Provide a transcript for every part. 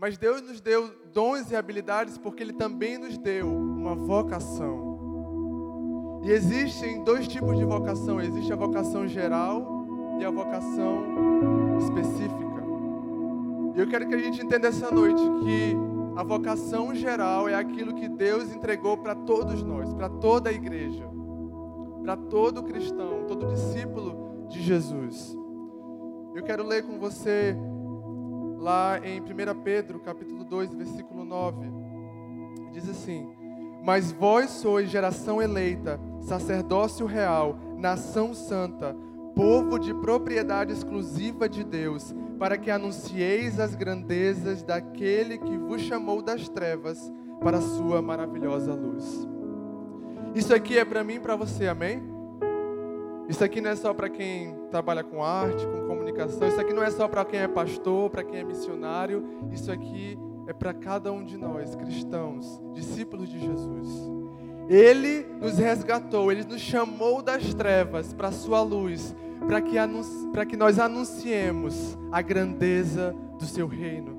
Mas Deus nos deu dons e habilidades porque Ele também nos deu uma vocação. E existem dois tipos de vocação: existe a vocação geral e a vocação específica. E eu quero que a gente entenda essa noite que a vocação geral é aquilo que Deus entregou para todos nós, para toda a igreja, para todo cristão, todo discípulo de Jesus. Eu quero ler com você lá em 1 Pedro, capítulo 2, versículo 9. Diz assim: Mas vós sois geração eleita, sacerdócio real, nação santa, povo de propriedade exclusiva de Deus, para que anuncieis as grandezas daquele que vos chamou das trevas para a sua maravilhosa luz. Isso aqui é para mim e para você, amém? Isso aqui não é só para quem trabalha com arte, com comunicação, isso aqui não é só para quem é pastor, para quem é missionário, isso aqui é para cada um de nós, cristãos, discípulos de Jesus. Ele nos resgatou, ele nos chamou das trevas para a sua luz, para que, para que nós anunciemos a grandeza do seu reino.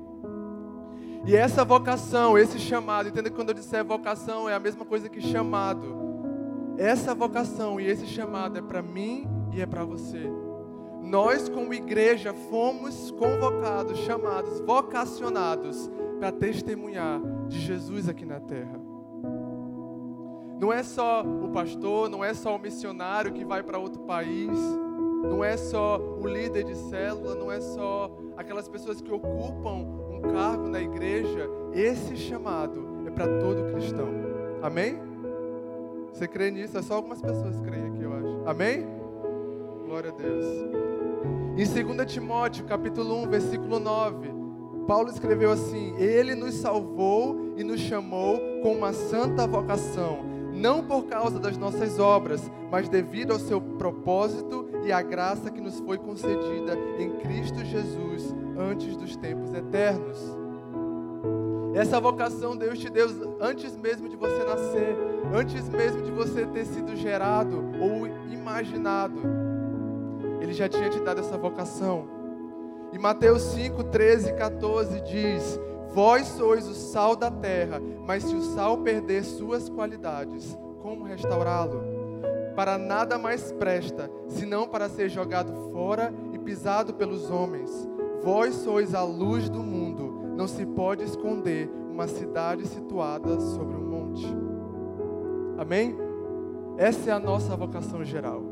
E essa vocação, esse chamado, entenda que quando eu disser vocação é a mesma coisa que chamado. Essa vocação e esse chamado é para mim e é para você. Nós, como igreja, fomos convocados, chamados, vocacionados para testemunhar de Jesus aqui na terra. Não é só o pastor, não é só o missionário que vai para outro país não é só o líder de célula, não é só aquelas pessoas que ocupam um cargo na igreja. Esse chamado é para todo cristão. Amém? Você crê nisso? É só algumas pessoas creem aqui, eu acho. Amém? Glória a Deus. Em 2 Timóteo, capítulo 1, versículo 9, Paulo escreveu assim: Ele nos salvou e nos chamou com uma santa vocação não por causa das nossas obras, mas devido ao seu propósito e à graça que nos foi concedida em Cristo Jesus antes dos tempos eternos. Essa vocação Deus te deu antes mesmo de você nascer, antes mesmo de você ter sido gerado ou imaginado. Ele já tinha te dado essa vocação. E Mateus 5, 13 e 14 diz: Vós sois o sal da terra, mas se o sal perder suas qualidades, como restaurá-lo? Para nada mais presta, senão para ser jogado fora e pisado pelos homens. Vós sois a luz do mundo, não se pode esconder uma cidade situada sobre um monte. Amém? Essa é a nossa vocação geral.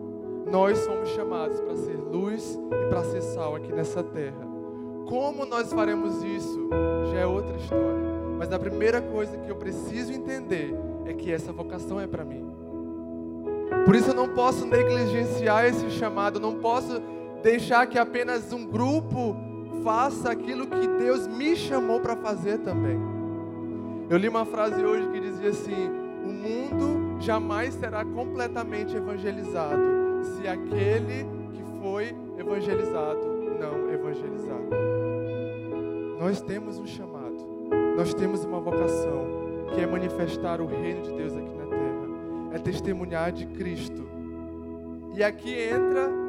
Nós somos chamados para ser luz e para ser sal aqui nessa terra. Como nós faremos isso já é outra história. Mas a primeira coisa que eu preciso entender é que essa vocação é para mim. Por isso eu não posso negligenciar esse chamado, não posso deixar que apenas um grupo faça aquilo que Deus me chamou para fazer também. Eu li uma frase hoje que dizia assim: O mundo jamais será completamente evangelizado se aquele que foi evangelizado não evangelizar. Nós temos um chamado, nós temos uma vocação, que é manifestar o reino de Deus aqui na terra, é testemunhar de Cristo. E aqui entra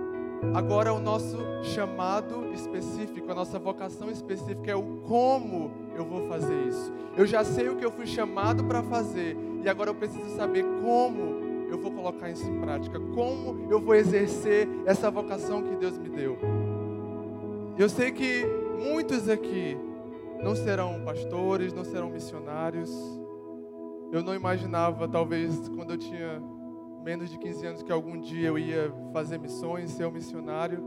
agora o nosso chamado específico, a nossa vocação específica é o como eu vou fazer isso. Eu já sei o que eu fui chamado para fazer e agora eu preciso saber como eu vou colocar isso em prática, como eu vou exercer essa vocação que Deus me deu. Eu sei que muitos aqui não serão pastores, não serão missionários. Eu não imaginava, talvez, quando eu tinha menos de 15 anos, que algum dia eu ia fazer missões, ser um missionário.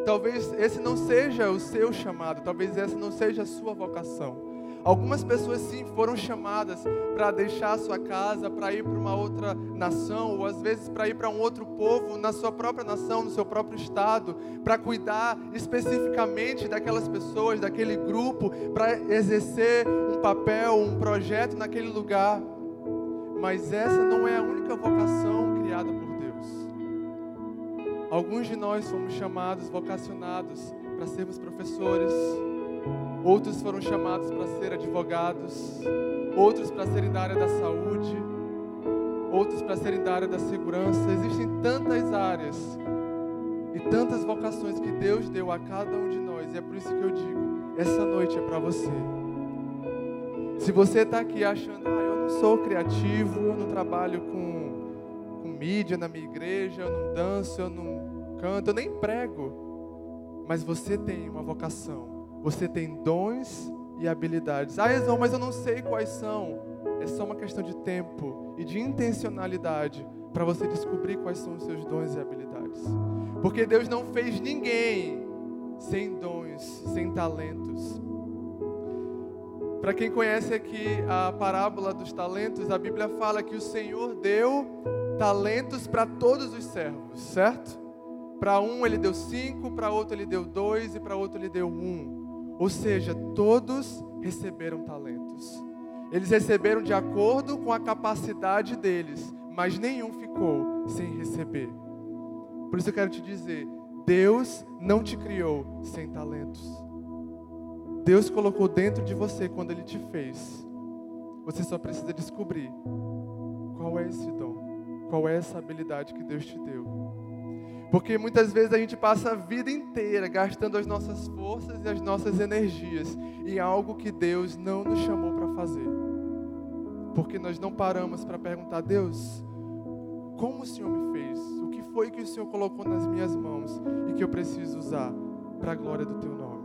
E talvez esse não seja o seu chamado, talvez essa não seja a sua vocação. Algumas pessoas sim foram chamadas para deixar a sua casa, para ir para uma outra nação, ou às vezes para ir para um outro povo na sua própria nação, no seu próprio estado, para cuidar especificamente daquelas pessoas, daquele grupo, para exercer um papel, um projeto naquele lugar. Mas essa não é a única vocação criada por Deus. Alguns de nós fomos chamados, vocacionados para sermos professores, outros foram chamados para ser advogados, outros para serem da área da saúde, outros para serem da área da segurança. Existem tantas áreas e tantas vocações que Deus deu a cada um de nós, e é por isso que eu digo: essa noite é para você. Se você está aqui achando, ah, eu não sou criativo, eu não trabalho com, com mídia na minha igreja, eu não danço, eu não canto, eu nem prego. Mas você tem uma vocação, você tem dons e habilidades. Ah, Exão, mas eu não sei quais são. É só uma questão de tempo e de intencionalidade para você descobrir quais são os seus dons e habilidades. Porque Deus não fez ninguém sem dons, sem talentos. Para quem conhece aqui a parábola dos talentos, a Bíblia fala que o Senhor deu talentos para todos os servos, certo? Para um ele deu cinco, para outro ele deu dois e para outro ele deu um. Ou seja, todos receberam talentos. Eles receberam de acordo com a capacidade deles, mas nenhum ficou sem receber. Por isso eu quero te dizer: Deus não te criou sem talentos. Deus colocou dentro de você quando Ele te fez. Você só precisa descobrir qual é esse dom, qual é essa habilidade que Deus te deu. Porque muitas vezes a gente passa a vida inteira gastando as nossas forças e as nossas energias em algo que Deus não nos chamou para fazer. Porque nós não paramos para perguntar, Deus, como o Senhor me fez? O que foi que o Senhor colocou nas minhas mãos e que eu preciso usar para a glória do Teu nome?